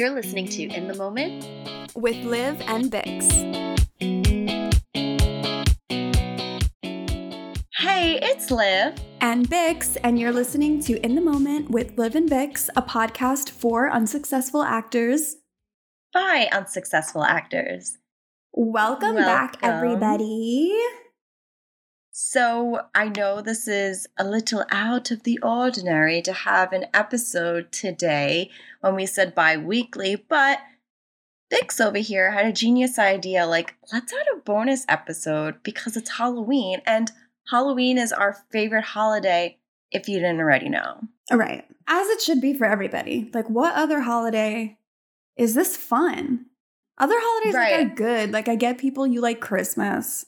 You're listening to In the Moment with Liv and Bix. Hey, it's Liv. And Bix, and you're listening to In the Moment with Liv and Bix, a podcast for unsuccessful actors. By unsuccessful actors. Welcome, Welcome. back, everybody. So, I know this is a little out of the ordinary to have an episode today when we said bi weekly, but Bix over here had a genius idea like, let's add a bonus episode because it's Halloween, and Halloween is our favorite holiday if you didn't already know. All right. As it should be for everybody. Like, what other holiday is this fun? Other holidays like, Right. are good. Like, I get people, you like Christmas,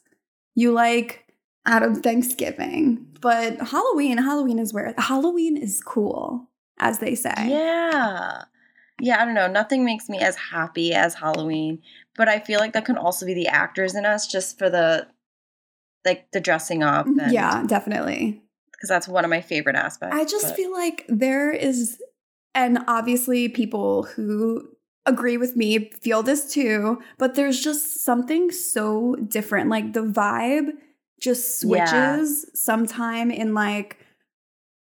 you like Adam Thanksgiving, but Halloween, Halloween is where Halloween is cool, as they say. Yeah. Yeah, I don't know. Nothing makes me as happy as Halloween, but I feel like that can also be the actors in us just for the like the dressing up and Mm-hmm. Yeah, definitely. because that's one of my favorite aspects. I just but- feel like there is, and obviously people who agree with me feel this too, but there's just something so different. Like the vibe just switches Yeah. sometime in like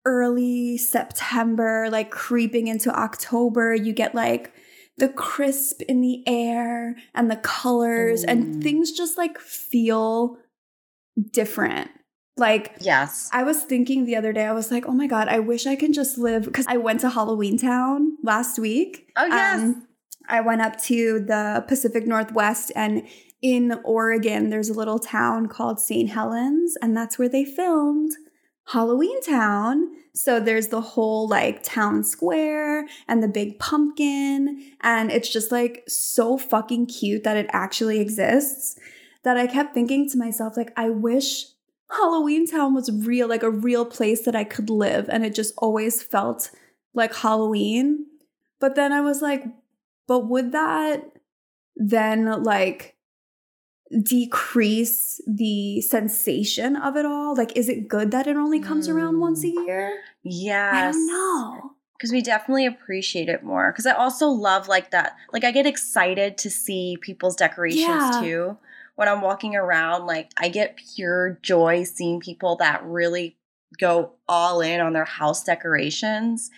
early September, like creeping into October. You get like the crisp in the air and the colors, Mm. and things just like feel different. Like, Yes. I was thinking the other day, I was like, oh my God, I wish I can just live. Because I went to Halloween Town last week. Oh, yes. Um, I went up to the Pacific Northwest, and in Oregon, there's a little town called St. Helens, and that's where they filmed Halloween Town. So there's the whole like town square and the big pumpkin, and it's just like so fucking cute that it actually exists. That I kept thinking to myself, like, I wish Halloween Town was real, like a real place that I could live, and it just always felt like Halloween. But then I was like, but would that then like decrease the sensation of it all? Like, is it good that it only comes around once a mm. year? Yes. I don't know. because we definitely appreciate it more. Because I also love like that. Like I get excited to see people's decorations Yeah. too. When I'm walking around, like I get pure joy seeing people that really go all in on their house decorations.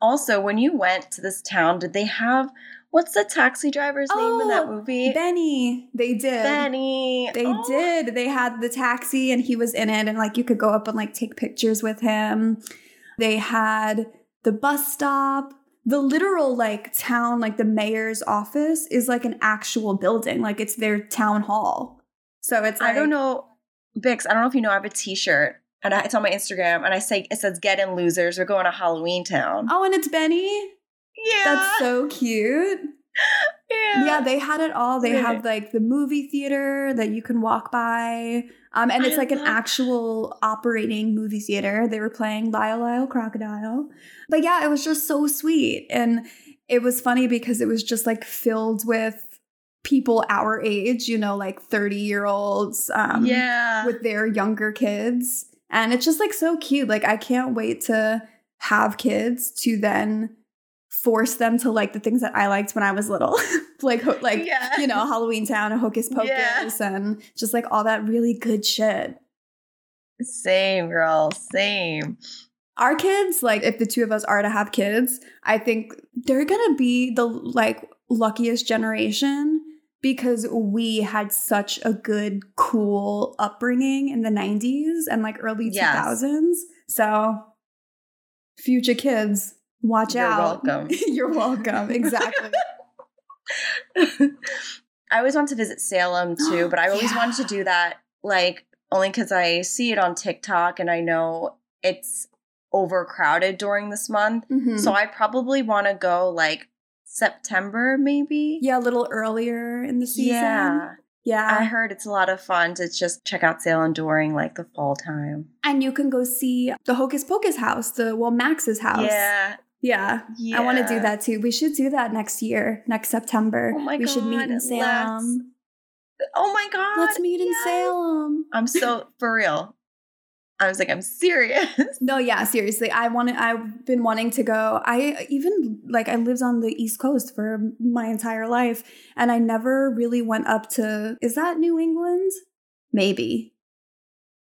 Also, when you went to this town, did they have what's the taxi driver's name in that Oh, movie? Benny, they did. Benny. They Oh, did. They had the taxi and he was in it and like you could go up and like take pictures with him. They had the bus stop. The literal like town, like the mayor's office is like an actual building. Like it's their town hall. So it's like I don't know, Bix. I don't know if you know. I have a T-shirt, and I, it's on my Instagram, and I say it says "Get in, losers. We're going to Halloween Town." Oh, and it's Benny. Yeah, That's so cute. yeah. Yeah, they had it all. They have like the movie theater that you can walk by. Um, and it's I like an actual operating movie theater. They were playing Lyle Lyle Crocodile. But yeah, it was just so sweet. And it was funny because it was just like filled with people our age, you know, like 30 year olds um, yeah. with their younger kids. And it's just like so cute. Like, I can't wait to have kids to then force them to like the things that I liked when I was little. like, ho- like, Yeah. you know, Halloween Town and Hocus Pocus Yeah. and just like all that really good shit. same girl, same. Our kids, like if the two of us are to have kids, I think they're gonna be the like luckiest generation because we had such a good, cool upbringing in the 90s and like early Yes. 2000s. So future kids, watch You're out. welcome. You're welcome. Exactly. I always want to visit Salem too, but I always wanted to do that like only because I see it on TikTok and I know it's overcrowded during this month. Mhm. So I probably want to go like September, maybe. yeah, a little earlier in the season. Yeah. Yeah. I heard it's a lot of fun to just check out Salem during like the fall time. and you can go see the Hocus Pocus house, the well Max's house. Yeah. Yeah. Yeah. I want to do that too. We should do that next year, next September. Oh my we should meet God, in. Salem. Oh my god. Let's meet in. Salem. I'm so for real. I was like, I'm serious. No, yeah, seriously. I wanted I've been wanting to go. I even like I lived on the East Coast for my entire life and I never really went up to is that New England? Maybe.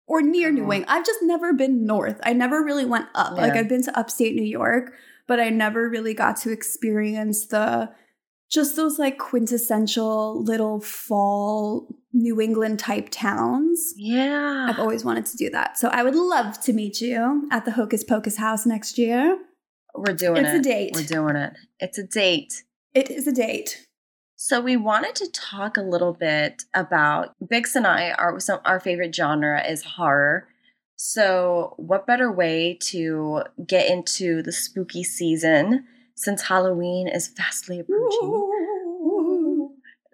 Or near New. England. I've just never been north. I never really went up. Like I've been to upstate New York, but I never really got to experience the just those like quintessential little fall New England type towns. Yeah. I've always wanted to do that. So I would love to meet you at the Hocus Pocus house next year. We're doing It's it. a date. We're doing it. It's a date. It is a date. So we wanted to talk a little bit about Bix and I. Our some our favorite genre is horror. So what better way to get into the spooky season since Halloween is fastly approaching?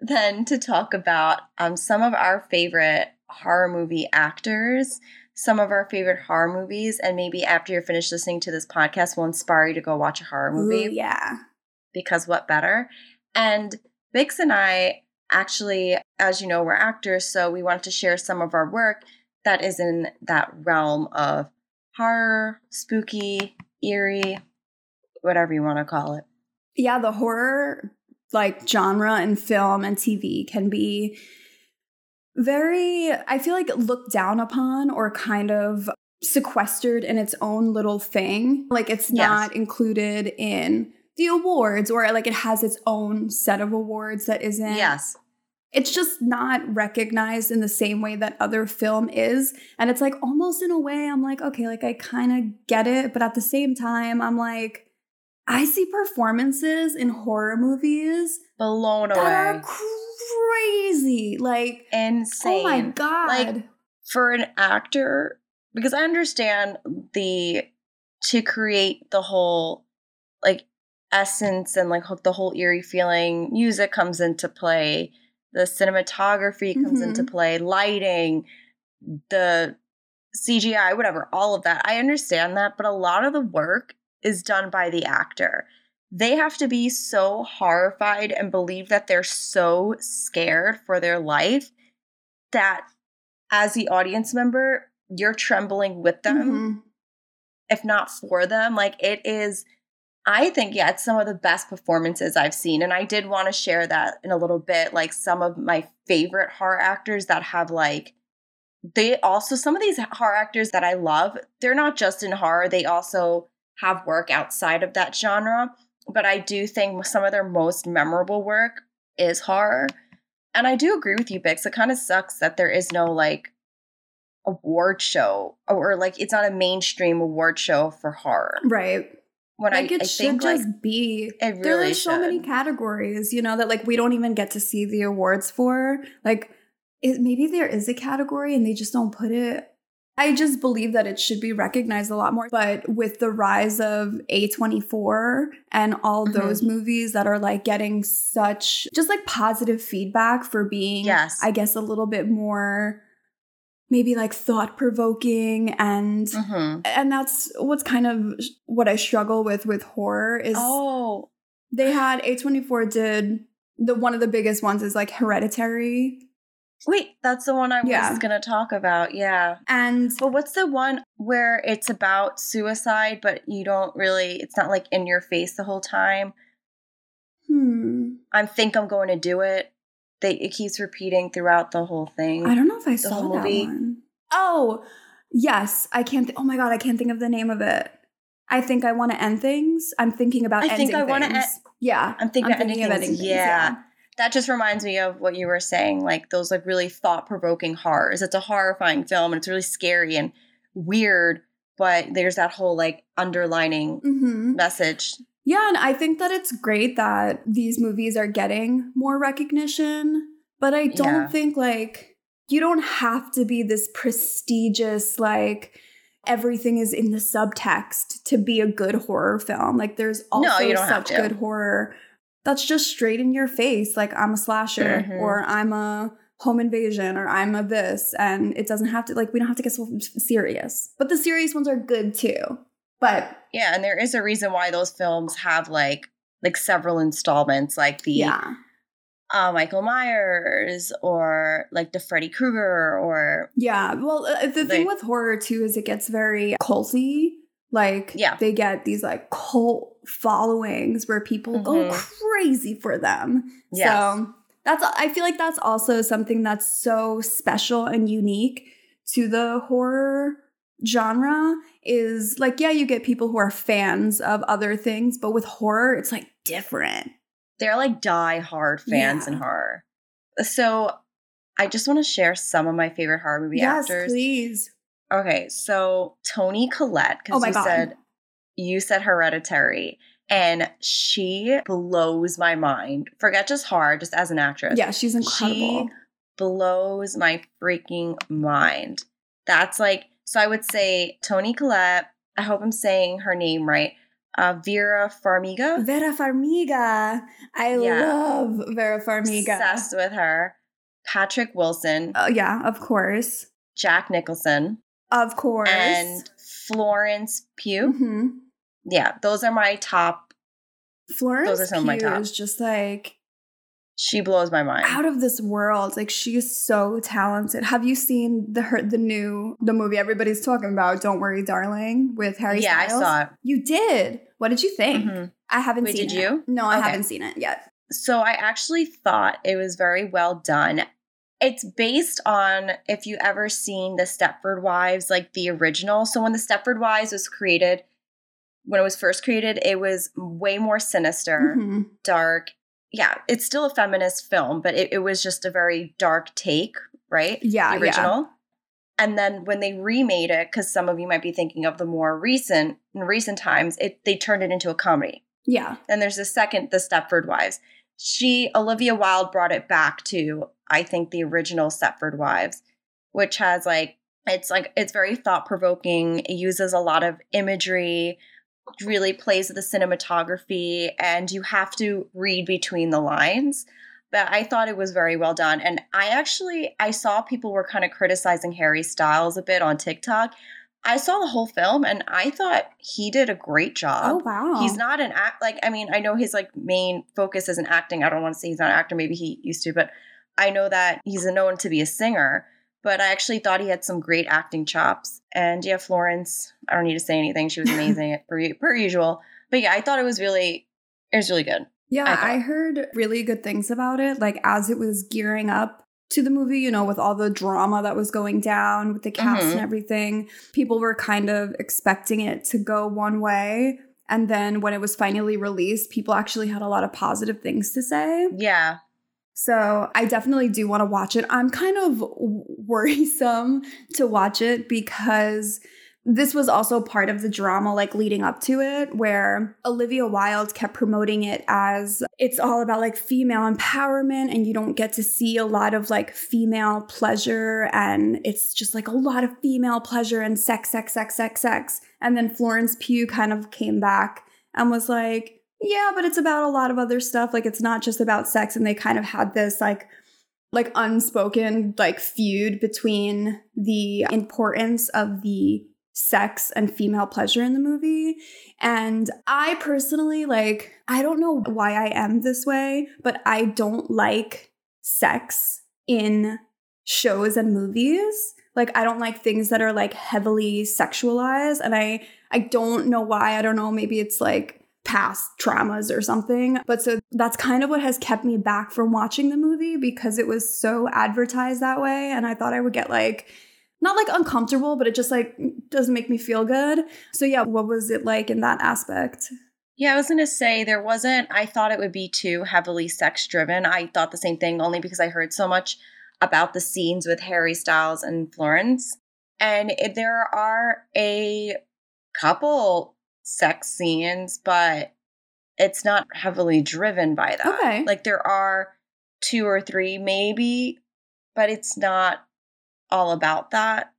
than to talk about um, some of our favorite horror movie actors, some of our favorite horror movies, and maybe after you're finished listening to this podcast, will inspire you to go watch a horror movie Ooh, yeah. because what better? And Bix and I actually, as you know, we're actors, so we wanted to share some of our work that is in that realm of horror, spooky, eerie, whatever you want to call it. Yeah, the horror like genre in film and TV can be very I feel like looked down upon or kind of sequestered in its own little thing. Like it's Yes. not included in the awards or like it has its own set of awards that isn't Yes. It's just not recognized in the same way that other film is and it's like almost in a way i'm like okay like i kind of get it but at the same time i'm like i see performances in horror movies Blown that are away. crazy like Insane. oh my god Like, for an actor because I understand the to create the whole like essence and like the whole eerie feeling music comes into play the cinematography comes Mhm. into play lighting the CGI whatever all of that I understand that but a lot of the work is done by the actor they have to be so horrified and believe that they're so scared for their life that as the audience member, you're trembling with them, Mhm. if not for them. Like it is, I think, yeah, it's some of the best performances I've seen. And I did want to share that in a little bit. Like some of my favorite horror actors that have like, they also, some of these horror actors that I love, they're not just in horror, they also have work outside of that genre. But I do think some of their most memorable work is horror. And I do agree with you, Bix. It kind of sucks that there is no like award show or like it's not a mainstream award show for horror. right When like I, it I should think just like be it there really are so many categories you know that like we don't even get to see the awards for like it, maybe there is a category and they just don't put it i just believe that it should be recognized a lot more but with the rise of a24 and all Mhm. those movies that are like getting such just like positive feedback for being Yes. i guess a little bit more maybe like thought provoking and Mhm. and that's what's kind of what I struggle with with horror is Oh, they had A24 did the one of the biggest ones is like Hereditary wait, that's the one I Yeah. was going to talk about. Yeah. and But what's the one where it's about suicide, but you don't really, it's not like in your face the whole time? hmm I think I'm going to do it. They, it keeps repeating throughout the whole thing. I don't know if I The saw whole that movie? one. Oh, yes, I can't th- oh my god, I can't think of the name of it. I think I want to end things. I'm thinking about I think ending I wanna things. en- yeah. I'm thinking, I'm thinking of ending ending things. things, yeah. That just reminds me of what you were saying, like those like really thought provoking horrors. It's a horrifying film and it's really scary and weird, but there's that whole like underlining Mhm. message. Yeah, and I think that it's great that these movies are getting more recognition, but I don't Yeah. think like you don't have to be this prestigious like everything is in the subtext to be a good horror film. Like there's also No, such good horror that's just straight in your face like I'm a slasher Mhm. or I'm a home invasion or I'm a this and it doesn't have to like we don't have to get so serious. But the serious ones are good too. But Yeah, and there is a reason why those films have like like several installments, like the yeah. uh, Michael Myers or like the Freddy Krueger or Yeah. Well, uh, the thing with horror too is it gets very culty. Like, Yeah. they get these like cult followings where people go Mhm. crazy for them. Yes. So that's I feel like that's also something that's so special and unique to the horror genre is like yeah you get people who are fans of other things but with horror it's like different they're like die hard fans in horror. So I just want to share some of my favorite horror movie yes actors. please Okay, so Toni Collette, Oh because my you God. said you said hereditary, and she blows my mind. Forget just hard, just as an actress. yeah she's incredible She blows my freaking mind. That's like so I would say Toni Collette, I hope I'm saying her name right. Uh Vera Farmiga. Vera Farmiga I Yeah. love Vera Farmiga Obsessed with her. Patrick Wilson, Oh yeah of course Jack Nicholson, of course and Florence Pugh. Mhm. Yeah, those are my top. Florence those are some of my Pugh top. is just like She blows my mind. out of this world. Like she's so talented. Have you seen the her, the new the movie everybody's talking about? Don't worry, darling, with Harry yeah, I saw it. You did. What did you think? Mhm. I haven't Wait, seen did it. you? No, I Okay. haven't seen it yet. So I actually thought it was very well done. It's based on if you ever seen the Stepford Wives, like the original. So when the Stepford Wives was created, when it was first created, it was way more sinister, Mhm. dark. Yeah, it's still a feminist film, but it, it was just a very dark take, right? Yeah, the original. And then when they remade it, because some of you might be thinking of the more recent in recent times, it they turned it into a comedy. Yeah. And there's the second, The Stepford Wives. She, Olivia Wilde, brought it back to, I think, the original Stepford Wives, which has like, it's like, it's very thought provoking. It uses a lot of imagery, really plays with the cinematography, and you have to read between the lines. But I thought it was very well done. And I actually, I saw people were kind of criticizing Harry Styles a bit on TikTok. I saw the whole film and I thought he did a great job. Oh wow. He's not an act like I mean, I know his like main focus isn't acting. I don't want to say he's not an actor, maybe he used to, but I know that he's known to be a singer. But I actually thought he had some great acting chops. And yeah, Florence, I don't need to say anything. She was amazing per, per usual. But yeah, I thought it was really it was really good. Yeah, I. I, heard really good things about it. Like as it was gearing up to the movie, you know, with all the drama that was going down with the cast Mhm. and everything, people were kind of expecting it to go one way. And then when it was finally released, people actually had a lot of positive things to say. Yeah. So I definitely do want to watch it. I'm kind of worrisome to watch it because this was also part of the drama like leading up to it where Olivia Wilde kept promoting it as it's all about like female empowerment and you don't get to see a lot of like female pleasure and it's just like a lot of female pleasure and sex sex sex sex sex and then Florence Pugh kind of came back and was like yeah but it's about a lot of other stuff like it's not just about sex and they kind of had this like like unspoken like feud between the importance of the sex and female pleasure in the movie. And I personally, like, I don't know why I am this way, but I don't like sex in shows and movies. Like, I don't like things that are like heavily sexualized. And I, I don't know why. I don't know. Maybe it's like past traumas or something. But so that's kind of what has kept me back from watching the movie because it was so advertised that way. And I thought I would get like, not like uncomfortable, but it just like doesn't make me feel good. So yeah, what was it like in that aspect? Yeah, I was going to say there wasn't, I thought it would be too heavily sex driven. I thought the same thing only because I heard so much about the scenes with Harry Styles and Florence. And it, there are a couple sex scenes, but it's not heavily driven by that. Okay. Like there are two or three, maybe, but it's not all about that.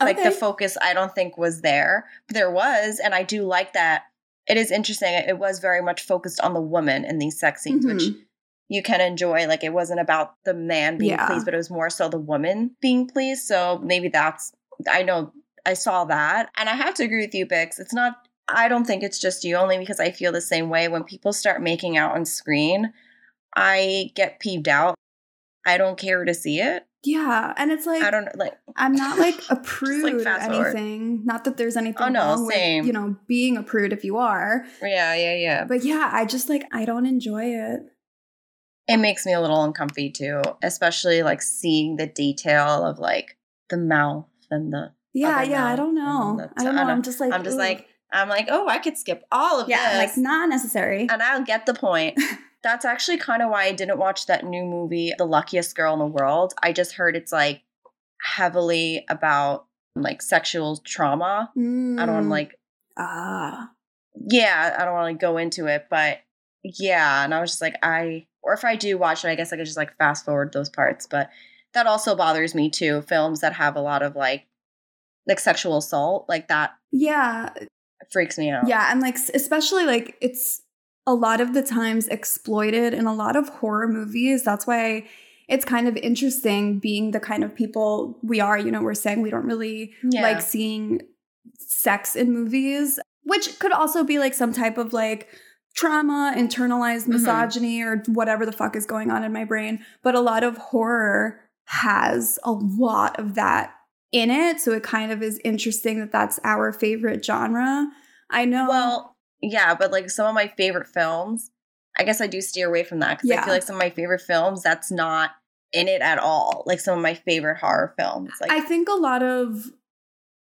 Like the focus, I don't think was there. But there was, and I do like that. It is interesting. It was very much focused on the woman in these sex scenes, which Mhm. you can enjoy. Like it wasn't about the man being Yeah. pleased, but it was more so the woman being pleased. So maybe that's I know I saw that. And I have to agree with you, Bix. It's not I don't think it's just you, only because I feel the same way when people start making out on screen I get peeved out. I don't care to see it. Yeah, and it's like I don't like. I'm not like a prude or fast forward. anything. Not that there's anything Oh, no, wrong same. with you know being a prude if you are. Yeah, yeah, yeah. But yeah, I just like I don't enjoy it. It makes me a little uncomfy too, especially like seeing the detail of like the mouth and the. Yeah, yeah, I don't know. the I don't t- know. I I'm just like I'm just ugh. like I'm like, oh, I could skip all of yeah, this. like not necessary. and I'll get the point. That's actually kind of why I didn't watch that new movie, The Luckiest Girl in the World. I just heard it's like heavily about like sexual trauma. I don't want Mm. to like, ah. yeah, I don't want to like, go into it, but yeah. And I was just like, I, or if I do watch it, I guess I could just like fast forward those parts. But that also bothers me too. Films that have a lot of like, like sexual assault, like that Yeah, freaks me out. yeah, and like especially like it's a lot of the times exploited in a lot of horror movies. That's why it's kind of interesting being the kind of people we are. You know, we're saying we don't really Yeah. like seeing sex in movies, which could also be like some type of like trauma, internalized Mhm. misogyny, or whatever the fuck is going on in my brain. But a lot of horror has a lot of that in it. So it kind of is interesting that that's our favorite genre. I know. Well, yeah, but like some of my favorite films, I guess I do steer away from that because I feel like some of my favorite films that's not in it at all. Like some of my favorite horror films, like I think a lot of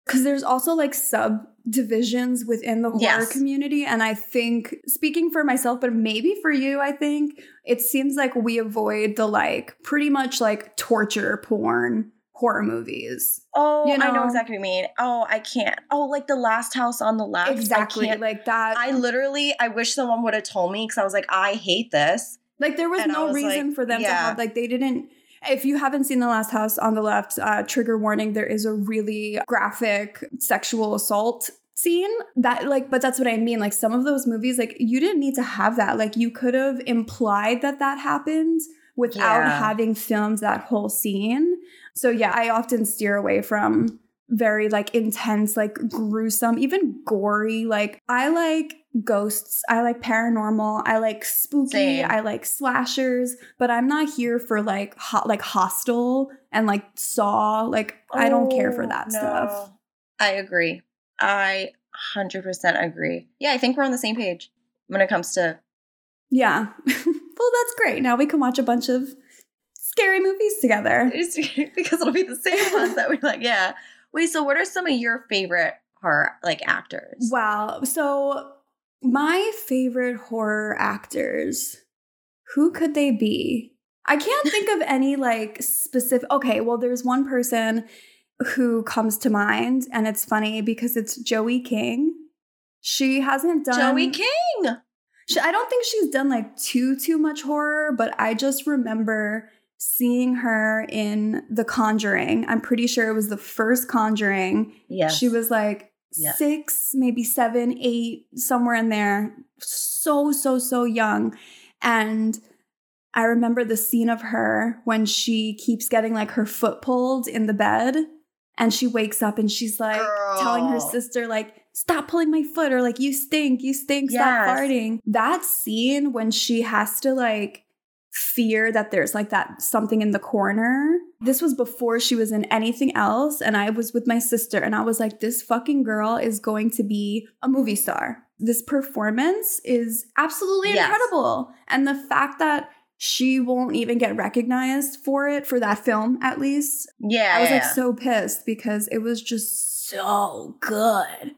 because there's also like subdivisions within the horror Yes. community. And I think, speaking for myself, but maybe for you, I think it seems like we avoid the like pretty much like torture porn horror movies. oh, you I know know- exactly what you mean. Oh, I can't. Oh, like the Last House on the Left. Exactly. Like that. I literally, I wish someone would have told me because I was like, I hate this. like there was and no was reason like, for them to have like they didn't if you haven't seen the last house on the left uh trigger warning there is a really graphic sexual assault scene that like but that's what i mean like some of those movies like you didn't need to have that like you could have implied that that happened without Yeah. having filmed that whole scene so yeah i often steer away from very like intense like gruesome even gory like i like ghosts i like paranormal i like spooky Same. i like slashers but i'm not here for like hot like Hostel and like saw like i don't care for Oh, that no. stuff I agree. I 100% agree. Yeah, I think we're on the same page when it comes to yeah well that's great now we can watch a bunch of scary movies together because it'll be the same ones that we're like, yeah. Wait, so what are some of your favorite horror like actors? Wow. So, my favorite horror actors, who could they be? I can't think of any like specific. Okay, well, there's one person who comes to mind, and it's funny because it's Joey King. She hasn't done Joey King. She, I don't think she's done like too too much horror, but I just remember seeing her in The Conjuring. I'm pretty sure it was the first Conjuring. Yeah, She was like Yes. six, maybe seven, eight, somewhere in there. So, so, so young. And I remember the scene of her when she keeps getting like her foot pulled in the bed. And she wakes up and she's like telling her sister, like, stop pulling my foot, or like, you stink, you stink, Yes. stop farting. That scene when she has to like fear that there's like that something in the corner. This was before she was in anything else. And I was with my sister and I was like, this fucking girl is going to be a movie star. This performance is absolutely Yes. incredible. And the fact that she won't even get recognized for it, for that film at least, yeah. I was like so pissed because it was just so good.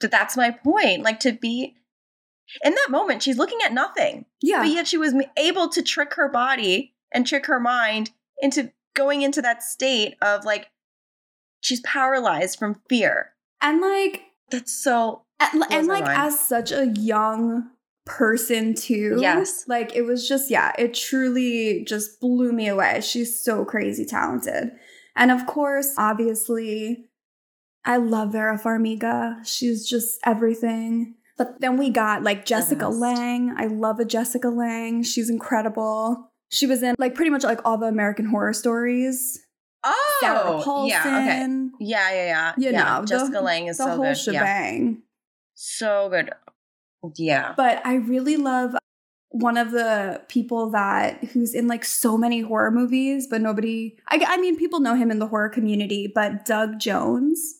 But that's my point. Like to be in that moment, she's looking at nothing. Yeah. But yet she was able to trick her body and trick her mind into going into that state of like she's paralyzed from fear. and like, That's so and, and like mind. as such a young person too. Yes. Like it was just, yeah, it truly just blew me away. She's so crazy talented. And of course, obviously, I love Vera Farmiga. She's just everything. But then we got like Jessica. Lange. I love a Jessica Lange. She's incredible. She was in like pretty much like all the American horror stories. oh Sarah Paulson. yeah okay yeah yeah yeah You yeah. know, the- Jessica Lange is the so whole good yeah shebang. so good yeah But I really love one of the people that who's in like so many horror movies, but nobody. I, I mean, people know him in the horror community, but Doug Jones.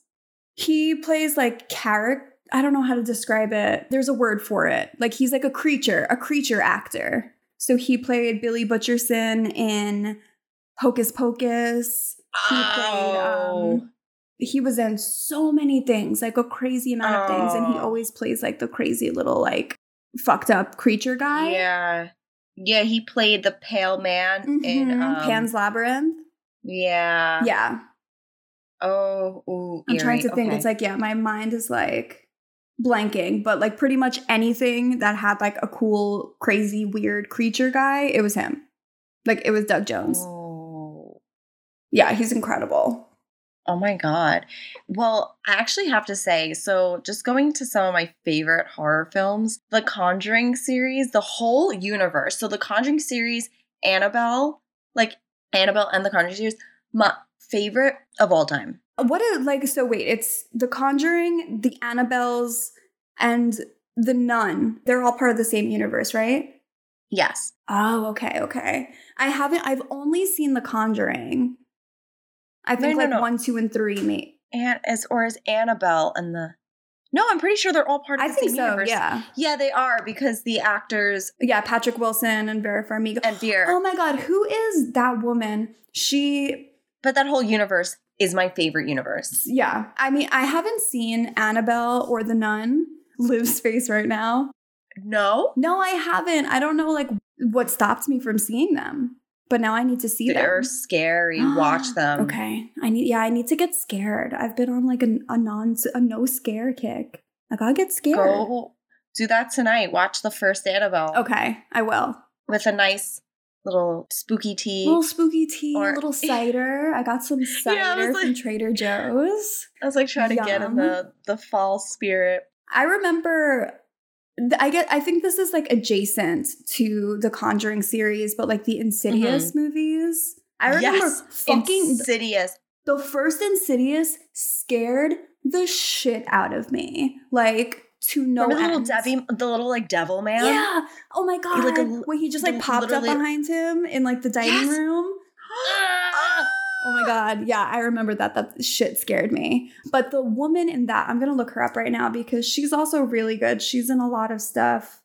He plays like character. I don't know how to describe it. There's a word for it. Like he's like a creature, a creature actor. So he played Billy Butcherson in Hocus Pocus. He played Oh. um he was in so many things, like a crazy amount of things, and he Oh. always plays like the crazy little like fucked up creature guy. Yeah. Yeah, he played the pale man in Mhm. um, Pan's Labyrinth. Yeah. Yeah. Oh, ooh, I'm trying to think. Okay. It's like, yeah, my mind is like blanking, but like pretty much anything that had like a cool, crazy, weird creature guy, it was him. Like it was Doug Jones. Oh. Yeah, he's incredible. Oh my god. Well, I actually have to say, so just going to some of my favorite horror films, the Conjuring series, the whole universe. So the Conjuring series, Annabelle, like Annabelle and the Conjuring series, my favorite of all time. What is like so wait, it's The Conjuring, the Annabelles, and the Nun. They're all part of the same universe, right? Yes. Oh, okay, okay. I haven't I've only seen The Conjuring. I think no, like no. one, two, and three, mate. And as or as Annabelle and the No, I'm pretty sure they're all part of I the think same so, universe. yeah. Yeah, they are because the actors Yeah, Patrick Wilson and Vera Farmiga. and Veer. Oh my god, who is that woman? She but that whole universe is my favorite universe. yeah. I mean, I haven't seen Annabelle or the Nun. live space right now. No? No, I haven't. I don't know like what stopped me from seeing them. But now I need to see them. They're scary. Watch them. Okay. I need yeah, I need to get scared. I've been on like a, a non a no scare kick. I gotta get scared. Go do that tonight. Watch the first Annabelle Okay, I will. with a nice little spooky tea. little spooky tea, Or- little cider. I got some cider Yeah, from like- I was like trying to get in the the fall spirit. I remember I get I think this is like adjacent to the Conjuring series, but like the Insidious mm-hmm. movies. I remember Yes, fucking Insidious. the first Insidious scared the shit out of me. Like to no Remember the little end. Debbie, the little like devil man? Yeah. Oh my god. like a- when he just like popped up behind him in like the dining Yes. room. Oh my god, yeah, I remember that. That shit scared me. But the woman in that, I'm gonna look her up right now because she's also really good. She's in a lot of stuff.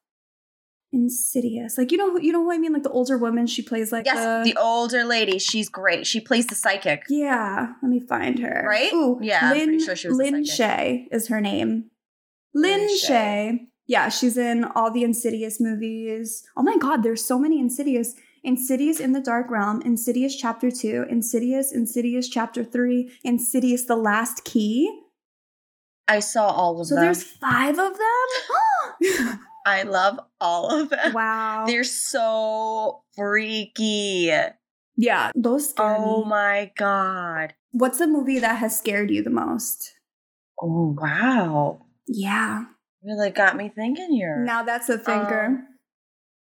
Insidious, like you know, who- you know who I mean, like the older woman. She plays like Yes, the, the older lady. She's great. She plays the psychic. yeah. Let me find her. Right? Ooh, Yeah, I'm pretty sure she was Lin. Shaye is her name. Lin Shaye. Yeah, she's in all the Insidious movies. Oh my god, there's so many Insidious. Insidious in the Dark Realm, Insidious Chapter 2, Insidious, Insidious Chapter 3, Insidious The Last Key. I saw all of So them. So there's five of them? I love all of them. wow. They're so freaky. yeah, those scare Oh me. my god. What's the movie that has scared you the most? Oh wow. Yeah. Really got me thinking here. Now that's a thinker. Um,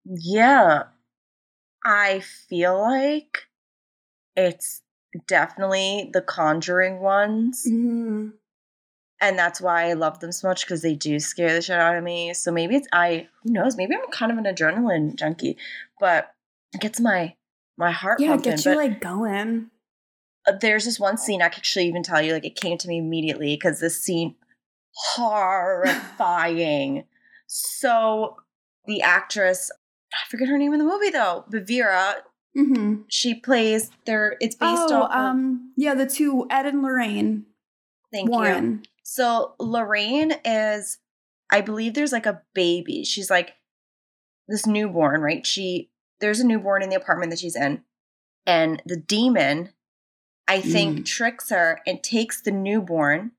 Yeah. I feel like it's definitely the conjuring ones. Mhm. And that's why I love them so much because they do scare the shit out of me. So maybe it's I who knows, maybe I'm kind of an adrenaline junkie, but it gets my my heart Yeah, pumping. get you like going. uh, there's this one scene I can actually even tell you, like it came to me immediately because this scene horrifying. so the actress, I forget her name in the movie though, but Vera, Mm-hmm. she plays there. It's based Oh, off. um, yeah, the two Ed and Lorraine thank you. So Lorraine is, I believe there's like a baby. She's like this newborn, right? She there's a newborn in the apartment that she's in, and the demon, I think, Mm. tricks her and takes the newborn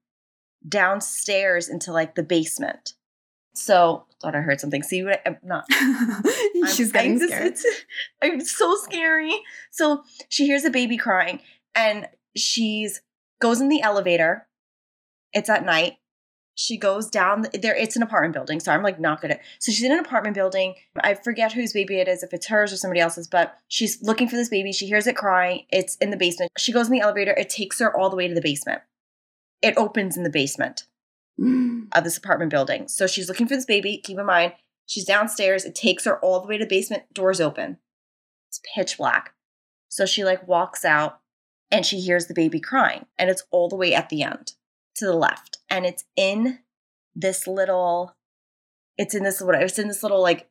downstairs into like the basement. So thought I heard something. See what I, I'm not. She's I'm- getting I'm scared. It's, I'm so scary. So she hears a baby crying, and she's goes in the elevator. It's at night. She goes down there. It's an apartment building, so I'm like not good at. So she's in an apartment building. I forget whose baby it is, if it's hers or somebody else's. But she's looking for this baby. She hears it crying. It's in the basement. She goes in the elevator. It takes her all the way to the basement. It opens in the basement Mm. of this apartment building. So she's looking for this baby. Keep in mind, She's downstairs. It takes her all the way to the basement. Doors open. It's pitch black. So she like walks out and she hears the baby crying. And it's all the way at the end to the left. And it's in this little, it's in this what it's in this little like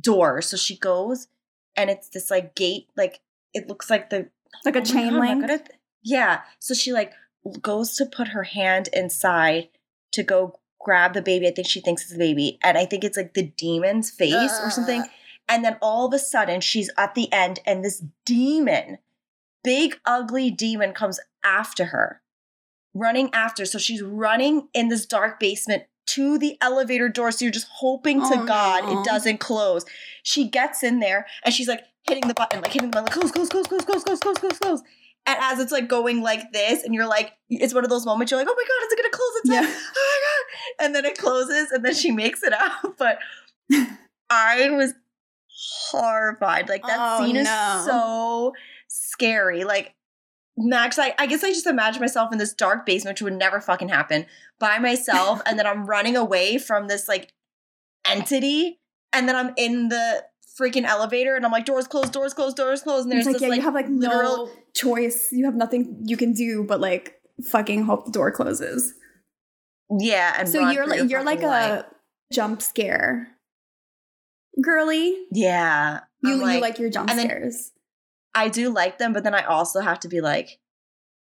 door. So she goes and it's this like gate, like it looks like the Like a Oh chain God, link. th- yeah. So she like goes to put her hand inside to go grab the baby. I think she thinks it's the baby. And I think it's like the demon's face or something. Uh. And then all of a sudden she's at the end and this demon, big ugly demon comes after her, running after. So she's running in this dark basement to the elevator door. So you're just hoping to Oh, God no. it doesn't close. She gets in there and she's like hitting the button, like hitting the button, like close, close, close, close, close, close, close, close, close. And as it's like going like this, and you're like, it's one of those moments you're like, oh my God, is it gonna close? It's not. Yeah. Oh my God. And then it closes and then she makes it out. But I was horrified. Like that Oh, scene is no. so scary. Like Max, I, I guess I just imagine myself in this dark basement, which would never fucking happen, by myself, and then I'm running away from this like entity, and then I'm in the freaking elevator, and I'm like, doors closed, doors closed, doors closed, and there's like, this yeah, like you have like literal no choice. You have nothing you can do but like fucking hope the door closes. yeah, and so you're like you're like a jump scare girly. yeah. You I'm you like your jump scares. I do like them, but then I also have to be like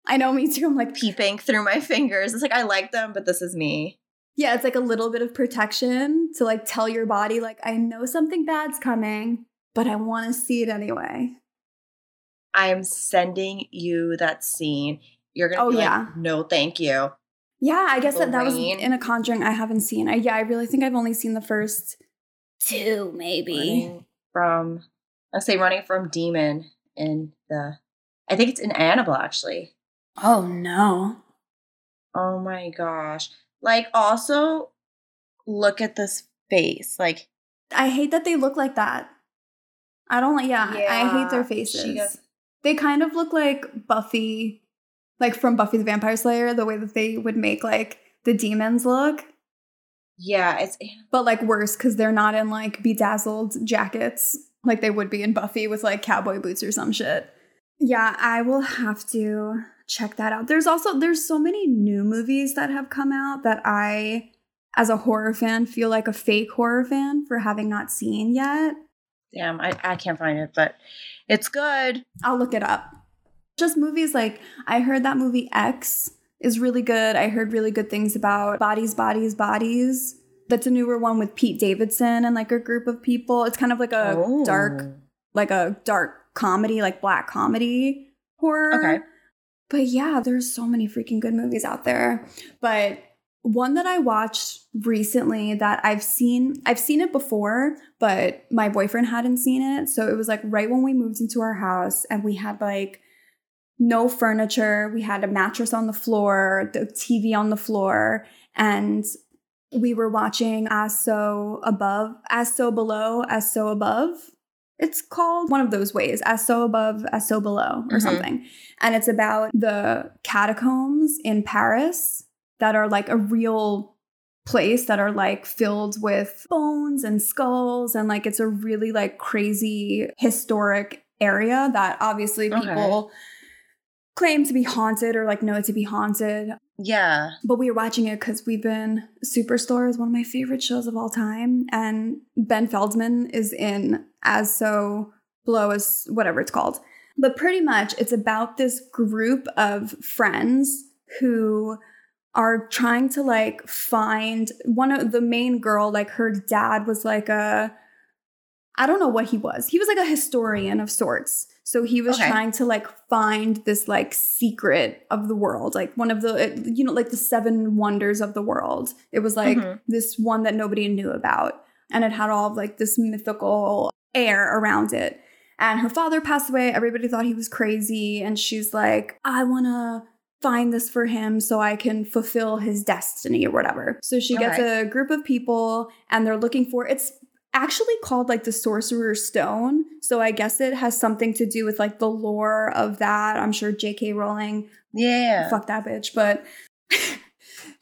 I know, me too. I'm like, peeping through my fingers. It's like I like them, but this is me. Yeah, it's like a little bit of protection to like tell your body, like, I know something bad's coming, but I want to see it anyway. I am sending you that scene. You're gonna Oh, be yeah. like, no, thank you. Yeah, I guess that, that was in a conjuring I haven't seen. I yeah, I really think I've only seen the first two, maybe. Running from I say running from demon in the I think it's in Annabelle actually. Oh no. Oh my gosh. Like also look at this face. Like I hate that they look like that. I don't like yeah, I hate their faces. got- they kind of look like Buffy, like from Buffy the Vampire Slayer, the way that they would make like the demons look, yeah, it's eh. but like worse because they're not in like bedazzled jackets like they would be in Buffy with like cowboy boots or some shit. Yeah, I will have to check that out. There's also there's so many new movies that have come out that I as a horror fan feel like a fake horror fan for having not seen yet. damn, I, I can't find it, but it's good. I'll look it up. Just movies like I heard that movie X is really good. I heard really good things about Bodies, Bodies, Bodies. That's a newer one with Pete Davidson and like a group of people. It's kind of like a Oh. dark, like a dark comedy, like black comedy horror. Okay. But yeah, there's so many freaking good movies out there. But one that I watched recently that I've seen, I've seen it before, but my boyfriend hadn't seen it. So it was like right when we moved into our house and we had like no furniture. We had a mattress on the floor, the TV on the floor, and we were watching As So Above, As So Below, As So Above. It's called one of those ways, As So Above, As So Below, or Mhm. something. And it's about the catacombs in Paris that are like a real place that are like filled with bones and skulls and like it's a really like crazy historic area that obviously Okay. people claim to be haunted or like know it to be haunted Yeah. but we were watching it because we've been Superstore is one of my favorite shows of all time, and Ben Feldman is in as so blow as whatever it's called. But pretty much, it's about this group of friends who are trying to like find one of the main girl. Like her dad was like a I don't know what he was. He was like a historian of sorts. So he was Okay. trying to like find this like secret of the world, like one of the you know like the seven wonders of the world. It was like Mhm. this one that nobody knew about and it had all of like this mythical air around it. And her father passed away. Everybody thought he was crazy and she's like, "I want to find this for him so I can fulfill his destiny or whatever." So she gets Okay. a group of people and they're looking for it's actually called like the sorcerer's stone so i guess it has something to do with like the lore of that i'm sure jk rowling Yeah. fuck that bitch but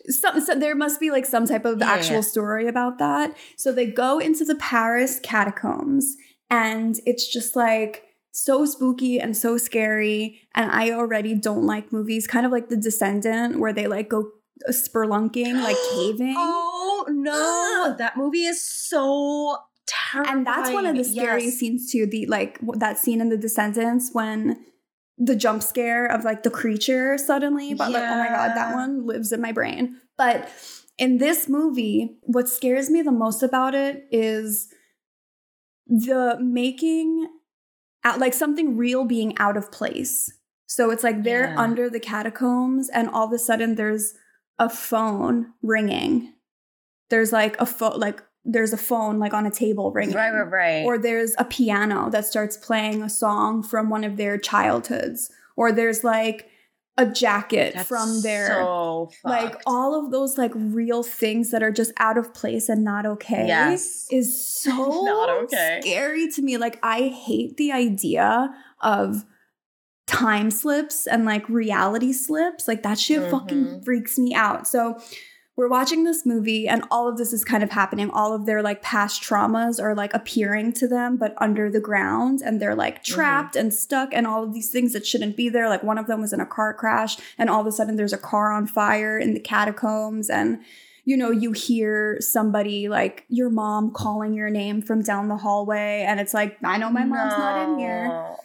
some, so there must be like some type of Yeah, actual yeah. story about that. So they go into the Paris catacombs and it's just like so spooky and so scary. And I already don't like movies, kind of like The Descendant, where they like go uh, spelunking, like caving. Oh no, that movie is so terrifying. and that's one of the scary Yes. scenes too. The like that scene in The Descendants when the jump scare of like the creature suddenly, but like oh my god, that one lives in my brain. But in this movie, what scares me the most about it is the making out like something real being out of place. So it's like they're Yeah. under the catacombs, and all of a sudden there's a phone ringing. There's like a phone, like there's a phone like on a table ringing, Right, right, right. or there's a piano that starts playing a song from one of their childhoods, or there's like a jacket That's from their so like all of those like real things that are just out of place and not okay Yes. is so Not okay. scary to me like i hate the idea of time slips and like reality slips like that shit fucking Mhm. freaks me out so we're watching this movie and all of this is kind of happening. All of their like past traumas are like appearing to them but under the ground and they're like mm-hmm. trapped and stuck and all of these things that shouldn't be there. Like one of them was in a car crash and all of a sudden there's a car on fire in the catacombs and you know you hear somebody like your mom calling your name from down the hallway and it's like i know my mom's not in here.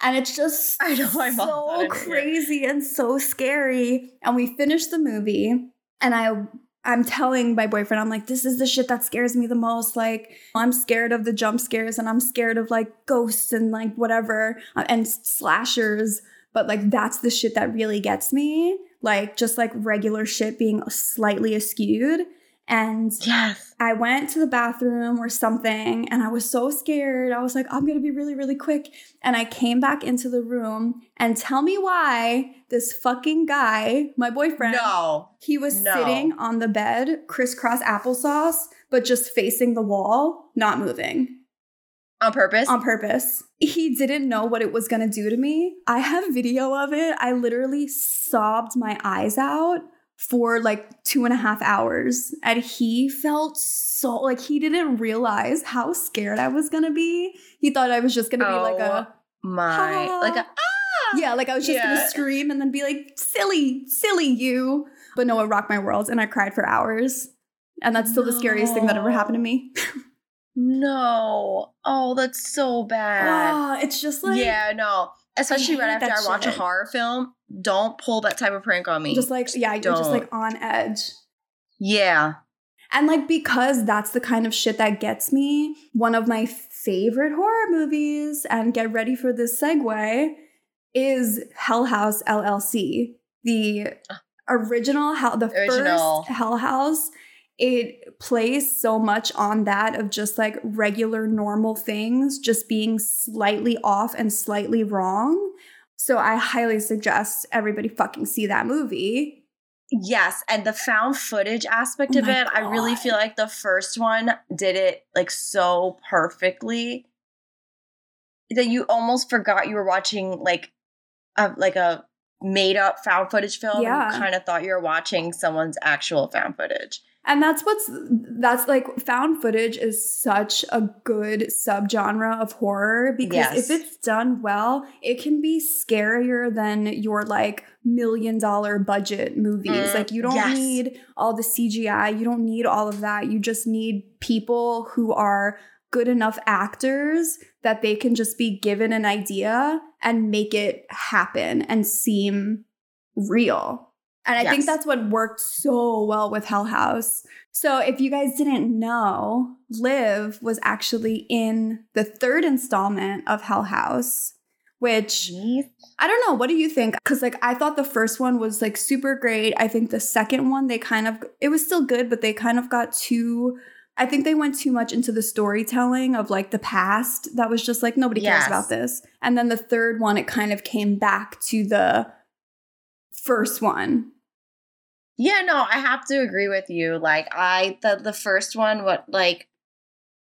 And it's just I know my mom's so crazy and so scary. And we finished the movie, and I I'm telling my boyfriend, I'm like, this is the shit that scares me the most. Like, I'm scared of the jump scares, and I'm scared of like ghosts and like whatever uh, and slashers. But like, that's the shit that really gets me. Like, just like regular shit being slightly askewed. And Yes. I went to the bathroom or something and I was so scared. I was like, I'm going to be really, really quick. And I came back into the room and tell me why this fucking guy, my boyfriend, No. he was No. sitting on the bed, crisscross applesauce, but just facing the wall, not moving On purpose? on purpose. He didn't know what it was going to do to me. I have video of it. I literally sobbed my eyes out for like two and a half hours. And he felt so like he didn't realize how scared I was to be. He thought I was just going to be like a, My. Ha. Like a. Ah! yeah, like I was just gonna scream and then be like, silly, silly you. But no, it rocked my world. And I cried for hours. And that's still the scariest thing that ever happened to me. No. Oh, that's so bad. Ah, it's just like, yeah, no. Especially right after I watch a horror film, don't pull that type of prank on me. just like, yeah, you're just Don't. like on edge. yeah. And like because that's the kind of shit that gets me, one of my favorite horror movies, and get ready for this segue, is Hell House LLC. The ah. original Hell the Original. first Hell House. It plays so much on that of just like regular normal things just being slightly off and slightly wrong. So I highly suggest everybody fucking see that movie. Yes, and the found footage aspect Oh of it, I really feel like the first one did it like so perfectly that you almost forgot you were watching like a like a made up found footage film. Yeah. You kind of thought you were watching someone's actual found footage. And that's what's that's like found footage is such a good subgenre of horror because Yes. if it's done well, it can be scarier than your like million dollar budget movies. Mm, like you don't yes. need all the CGI, you don't need all of that. You just need people who are good enough actors that they can just be given an idea and make it happen and seem real. And I think that's what worked so well with Hell House. So if you guys didn't know, Liv was actually in the third installment of Hell House, which I don't know. What do you think? Because like I thought the first one was like super great. I think the second one they kind of it was still good, but they kind of got too. I think they went too much into the storytelling of like the past. That was just like nobody cares about this. And then the third one, it kind of came back to the first one. Yeah, no, I have to agree with you. Like I the the first one what like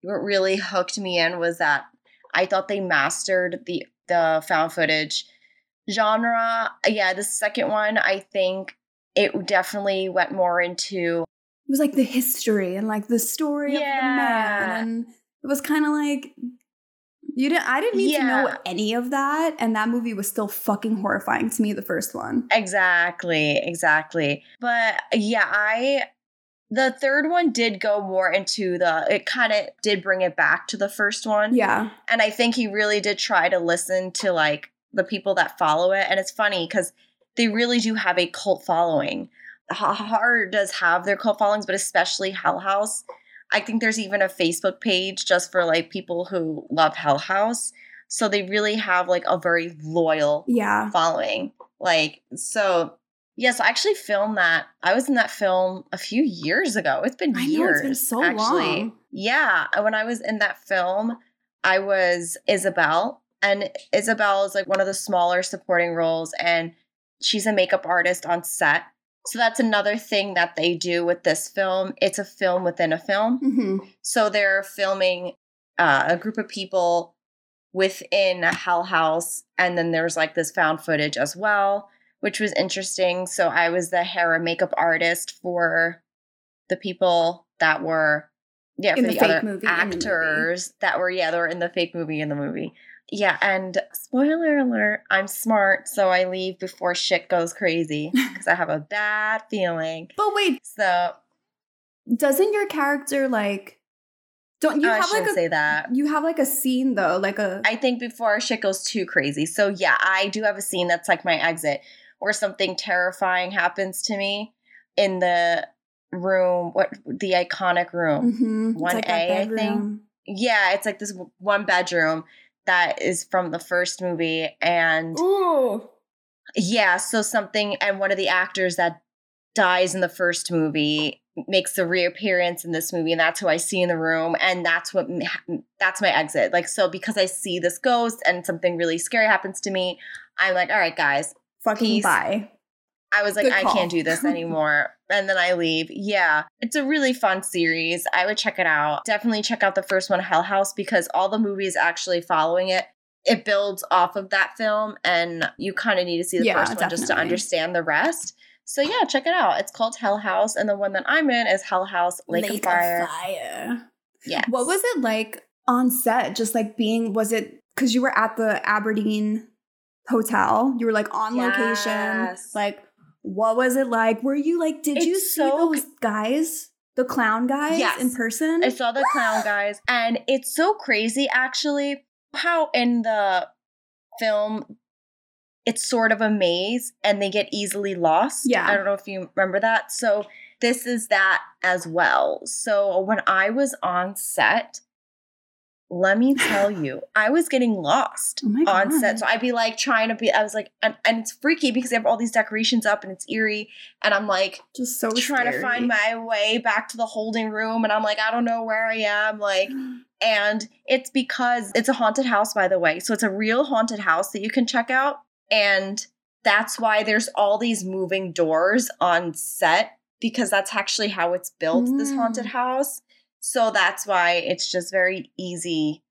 what really hooked me in was that I thought they mastered the the found footage genre. Yeah, the second one I think it definitely went more into it was like the history and like the story of the Yeah. man and it was kind of like you didn't i didn't need to know any of that and that movie was still fucking horrifying to me the first one exactly, exactly. But yeah, I the third one did go more into the it kind of did bring it back to the first one. yeah And I think he really did try to listen to like the people that follow it. And it's funny because they really do have a cult following. Horror does have their cult followings, but especially Hell House. I think there's even a Facebook page just for like people who love Hell House. So they really have like a very loyal yeah following. Like, so yes, I actually filmed that. I was in that film a few years ago. It's been I know, years. it's been so actually. long. Yeah. When I was in that film, I was Isabel. And Isabel is like one of the smaller supporting roles, and she's a makeup artist on set. So that's another thing that they do with this film. It's a film within a film. hmm So they're filming uh, a group of people within a Hell House, and then there's like this found footage as well, which was interesting. So I was the hair and makeup artist for the people that were, yeah, In for the the, fake other movie, in the actors that were, yeah, they were in the fake movie in the movie. Yeah, and spoiler alert, I'm smart, so I leave before shit goes crazy because I have a bad feeling. but wait So doesn't your character like don't you I have shouldn't like a say that. you have like a scene though like a I think before shit goes too crazy. So yeah, I do have a scene that's like my exit where something terrifying happens to me in the room, what the iconic room. Mhm, it's one like that A, I think. Yeah, it's like this one bedroom that is from the first movie and Ooh. yeah, so something and one of the actors that dies in the first movie makes a reappearance in this movie and that's who I see in the room and that's what that's my exit. Like so because I see this ghost and something really scary happens to me, I'm like, "All right, guys, Fucking Peace. bye. I was like, I can't do this anymore. and then I leave. Yeah. It's a really fun series. I would check it out. Definitely check out the first one, Hell House, because all the movies actually following it, it builds off of that film. And you kind of need to see the Yeah, first one just to understand the rest. So yeah, check it out. It's called Hell House. And the one that I'm in is Hell House Lake, of Fire. Fire. Yeah. What was it like on set? Just like being, was it because you were at the Abaddon hotel? You were like on location. Like, what was it like? Were you like, did you see so those guys, the clown guys Yes. in person? I saw the clown guys, and it's so crazy actually how in the film it's sort of a maze and they get easily lost. Yeah. I don't know if you remember that. So this is that as well. So when I was on set, let me tell you, I was getting lost Oh on set. So I'd be like trying to be, I was like, and, and it's freaky because they have all these decorations up and it's eerie. And I'm like, Just so trying to find my way back to the holding room and I'm like I don't know where I am like and it's because it's a haunted house by the way so it's a real haunted house that you can check out and that's why there's all these moving doors on set because that's actually how it's built this Mm. haunted house so that's why it's just very easy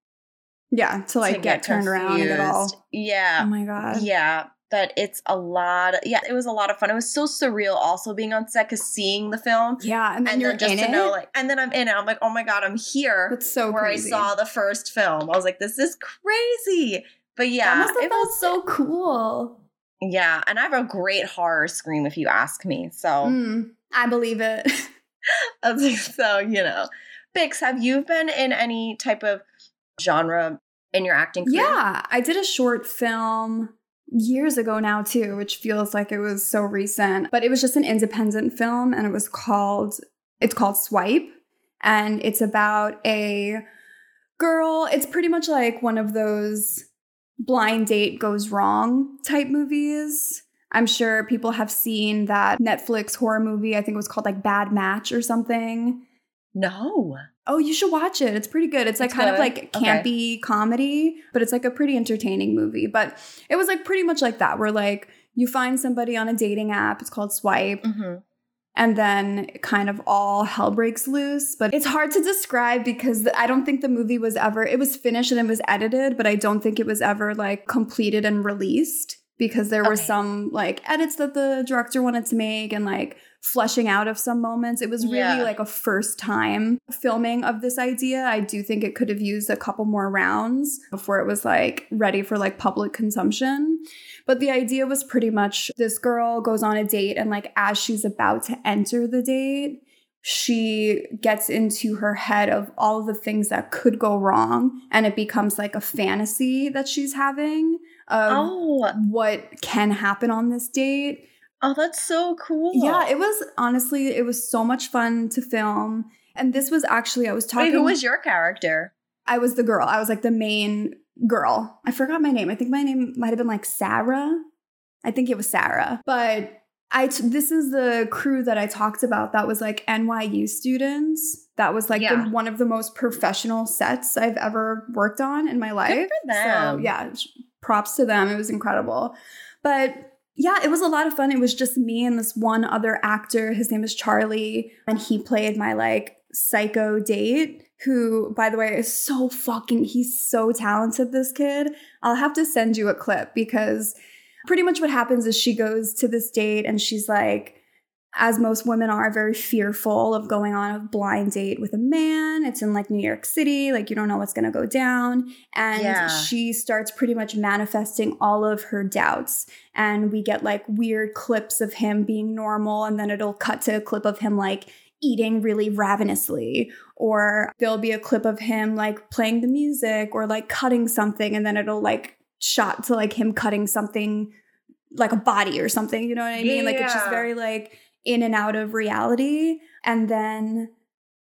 yeah, to like to get, turned around and all. yeah Oh my god. yeah, but it's a lot. yeah, it was a lot of fun. It was so surreal also being on set because seeing the film Yeah, and then and you're then just in to it. know like and then I'm in it. I'm like, oh my god, I'm here That's so where crazy. I saw the first film. I was like, this is crazy. But yeah, that must have it felt was so cool. yeah, and I have a great horror scream if you ask me. So Mm, I believe it. I was like, so you know, Bix, have you been in any type of genre in your acting career? Yeah, I did a short film years ago now too, which feels like it was so recent, but it was just an independent film and it was called it's called Swipe and it's about a girl. It's pretty much like one of those blind date goes wrong type movies. I'm sure people have seen that Netflix horror movie. I think it was called like Bad Match or something. No. Oh, you should watch it. It's pretty good. It's like kind of good? like Okay. campy comedy, but it's like a pretty entertaining movie. But it was like pretty much like that, where like you find somebody on a dating app, it's called Swipe, hmm and then kind of all hell breaks loose. But it's hard to describe because I don't think the movie was ever, it was finished and it was edited, but I don't think it was ever like completed and released because there were some like edits that the director wanted to make and like fleshing out of some moments. It was really Yeah. like a first time filming of this idea. I do think it could have used a couple more rounds before it was like ready for like public consumption. But the idea was pretty much this girl goes on a date and like as she's about to enter the date, she gets into her head of all of the things that could go wrong and it becomes like a fantasy that she's having of Oh, what can happen on this date. Oh, that's so cool. Yeah, it was honestly, it was so much fun to film. And this was actually, I was talking. Wait, who was your character? I was the girl. I was like the main girl. I forgot my name. I think my name might have been like Sarah. I think it was Sarah. But I t- this is the crew that I talked about that was like NYU students. That was like Yeah. the, one of the most professional sets I've ever worked on in my life. for them. So yeah, props to them. It was incredible. But yeah, it was a lot of fun. It was just me and this one other actor. His name is Charlie, and he played my like psycho date. Who, by the way, is so fucking. He's so talented. This kid. I'll have to send you a clip because pretty much what happens is she goes to this date and she's like as most women are very fearful of going on a blind date with a man. It's in like new york city like you don't know what's going to go down. And Yeah. she starts pretty much manifesting all of her doubts. And we get like weird clips of him being normal and then it'll cut to a clip of him like eating really ravenously. Or there'll be a clip of him like playing the music or like cutting something and then it'll like shot to like him cutting something like a body or something you know what i mean? Like it's just very like in and out of reality and then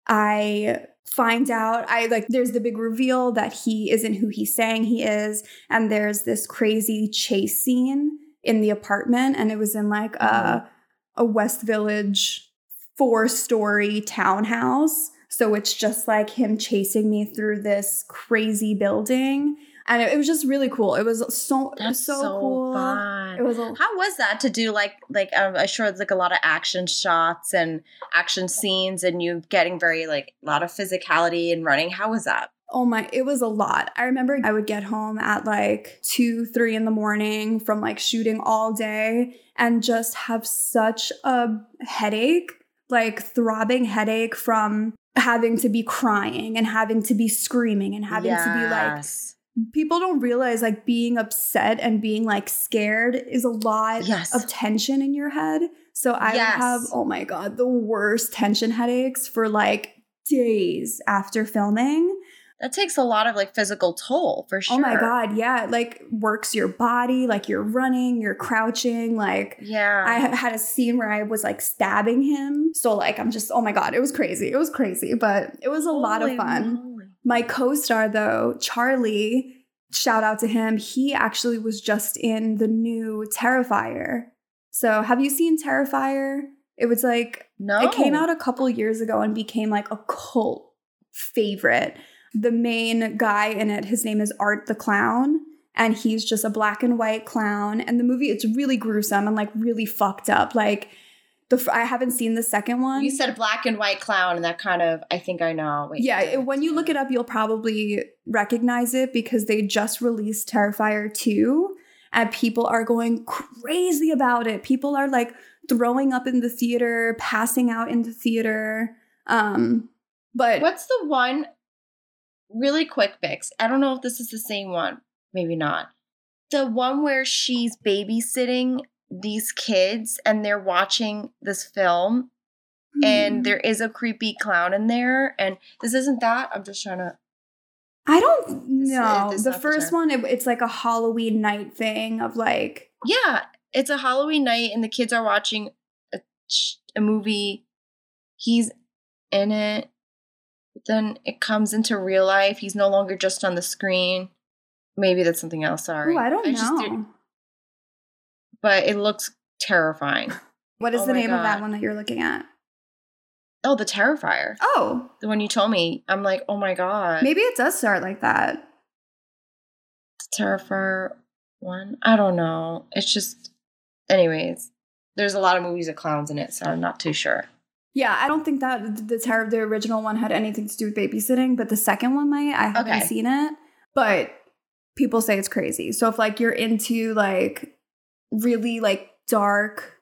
i find out i like there's the big reveal that he isn't who he's saying he is and there's this crazy chase scene in the apartment and it was in like mm-hmm. a a west village four story townhouse. So it's just like him chasing me through this crazy building and it, it was just really cool it was so it was so, so, cool fun. it was a, How was that to do like like um, I'm sure it's like a lot of action shots and action scenes and you getting very like a lot of physicality and running. How was that? Oh my, it was a lot. I remember I would get home at like two, three in the morning from like shooting all day and just have such a headache, like throbbing headache from having to be crying and having to be screaming and having to be like, Yes. People don't realize like being upset and being like scared is a lot Yes. of tension in your head. So I Yes. have, oh my God, the worst tension headaches for like days after filming. that takes a lot of like physical toll for sure. Oh my god, yeah, it, like works your body, like you're running, you're crouching, like Yeah. I had a scene where I was like stabbing him. So like I'm just oh my god, it was crazy. It was crazy, but it was a lot of fun. moly. My co-star though, Charlie, shout out to him. He actually was just in the new Terrifier. So have you seen Terrifier? It was like No. it came out a couple years ago and became like a cult favorite. The main guy in it, his name is Art the Clown, and he's just a black and white clown. And the movie, it's really gruesome and like really fucked up. Like the f- I haven't seen the second one. You said black and white clown, and that kind of I think I know. Wait, yeah, it- when you look it up, you'll probably recognize it because they just released Terrifier 2 and people are going crazy about it. People are like throwing up in the theater, passing out in the theater. Um, but What's the one? Really quick fix. I don't know if this is the same one. Maybe not. The one where she's babysitting these kids and they're watching this film Hmm. and there is a creepy clown in there and this isn't that. I'm just trying to I don't know. The first one, it, it's like a Halloween night thing of like, Yeah, it's a Halloween night and the kids are watching a, a movie. He's in it. But then it comes into real life. He's no longer just on the screen. Maybe that's something else. Sorry. oh, I don't did- know. But it looks terrifying. What is Oh the name of that one that you're looking at? Oh, the Terrifier. Oh, The one you told me. I'm like, oh my god. maybe it does start like that. The Terrifier one. I don't know. It's just, anyways. There's a lot of movies of clowns in it, so I'm not too sure. Yeah, I don't think that the terror the original one had anything to do with babysitting, but the second one might. I haven't Okay. seen it, but people say it's crazy. So if like you're into like really like dark,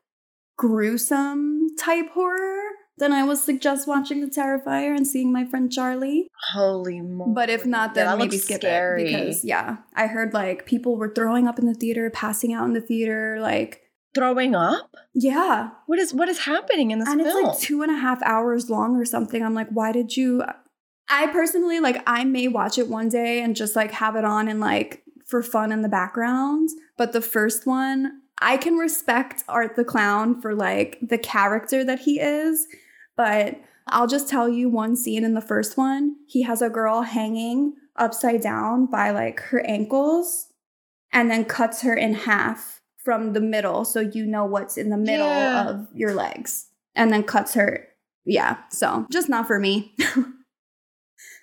gruesome type horror, then I would suggest watching The Terrifier and seeing my friend Charlie. Holy moly. But if not, then Yeah, that maybe skip scary. it because yeah, I heard like people were throwing up in the theater, passing out in the theater, like throwing up? yeah, What is what is happening in this and film? it's like two and a half hours long or something. I'm like, why did you? I personally like I may watch it one day and just like have it on and like for fun in the background. But the first one, I can respect Art the Clown for like the character that he is, but I'll just tell you one scene in the first one. He has a girl hanging upside down by like her ankles and then cuts her in half from the middle so you know what's in the middle Yeah. of your legs and then cuts her. Yeah, so just not for me.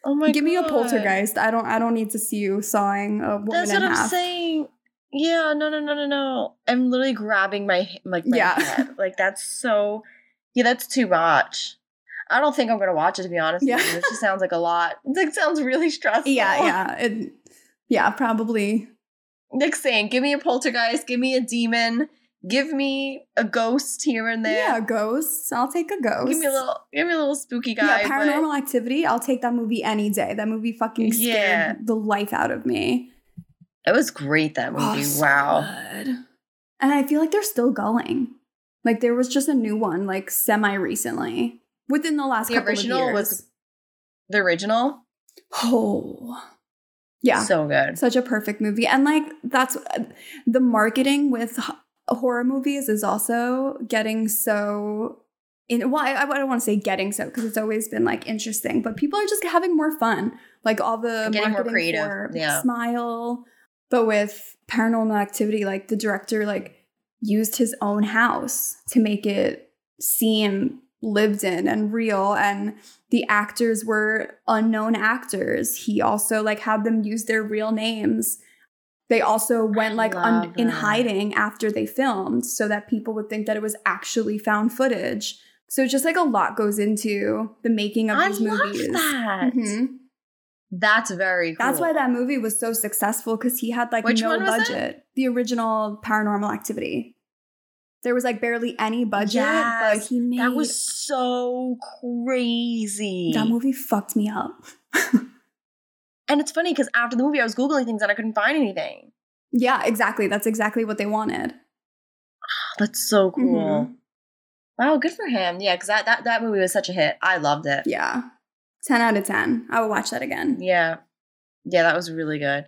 oh my Give me a poltergeist. I don't I don't need to see you sawing a woman That's what I'm half. saying. Yeah, no, no, no, no, no. I'm literally grabbing my like my Yeah. head. Like that's so. Yeah, that's too much. I don't think I'm gonna watch it to be honest. Yeah. with you. It just sounds like a lot. It like, sounds really stressful. Yeah, yeah. It, yeah, probably. Nick's saying, "Give me a poltergeist. Give me a demon. Give me a ghost here and there. Yeah, ghosts. I'll take a ghost. Give me a little. Give me a little spooky guy. yeah, but- paranormal activity. I'll take that movie any day. That movie fucking scared Yeah. the life out of me. It was great that Oh, movie. so wow. good. And I feel like they're still going. Like there was just a new one, like semi recently, within the last The couple original of years. was the original. oh, yeah, So good. such a perfect movie. And like that's the marketing with horror movies is also getting so. In, well, I, I don't want to say getting so because it's always been like interesting, but people are just having more fun. Like all the Getting more creative, yeah. Smile, but with Paranormal Activity, like the director like used his own house to make it seem lived in and real and the actors were unknown actors. He also like had them use their real names. They also went like un- in hiding after they filmed so that people would think that it was actually found footage. So just like a lot goes into the making of I these love movies. that. Mhm. That's very cool. that's why that movie was so successful because he had like Which no was it? budget the original paranormal activity there was like barely any budget but he made That was so crazy. that movie fucked me up And it's funny because after the movie, I was Googling things and I couldn't find anything. yeah exactly that's exactly what they wanted Oh, that's so cool. Mhm. Wow, good for him. Yeah, because that, that, that movie was such a hit. I loved it. yeah 10 out of 10 i will watch that again Yeah. Yeah, that was really good.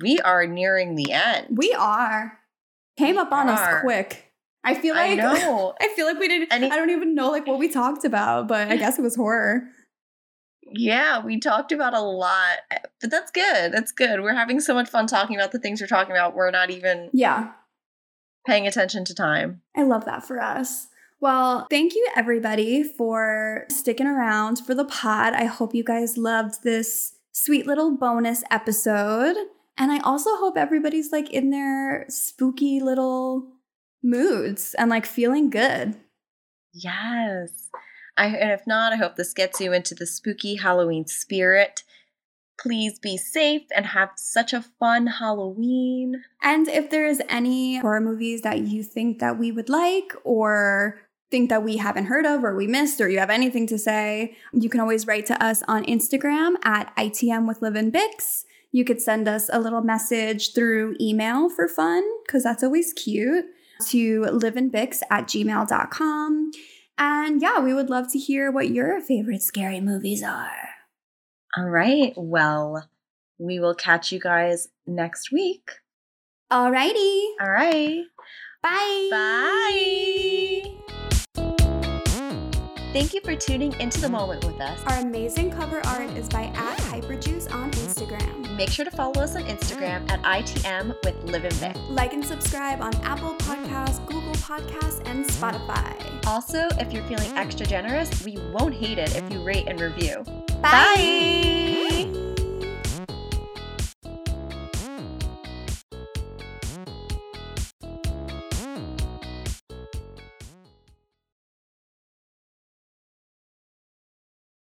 We are nearing the end. we are came up on us quick i feel I like know. I feel like we didn't. Any- I don't even know like what we talked about, but I guess it was horror. Yeah, we talked about a lot, but that's good. That's good. We're having so much fun talking about the things we're talking about. We're not even Yeah, paying attention to time. I love that for us. Well, thank you everybody for sticking around for the pod. I hope you guys loved this sweet little bonus episode. And I also hope everybody's like in their spooky little moods and like feeling good. Yes. I, and if not, I hope this gets you into the spooky Halloween spirit. Please be safe and have such a fun Halloween. And if there is any horror movies that you think that we would like or think that we haven't heard of or we missed or you have anything to say, you can always write to us on Instagram at ITM with Liv and Bix. You could send us a little message through email for fun, because that's always cute, to liveandbix at gmail.com. And yeah, we would love to hear what your favorite scary movies are. All right. Well, we will catch you guys next week. Alrighty. All right. Bye. Bye. Thank you for tuning into the moment with us. Our amazing cover art is by at Hyperjuice on Instagram. Make sure to follow us on Instagram at ITM with Liv and Bix. Like and subscribe on Apple Podcasts, Google Podcasts, and Spotify. Also, if you're feeling extra generous, we won't hate it if you rate and review. Bye.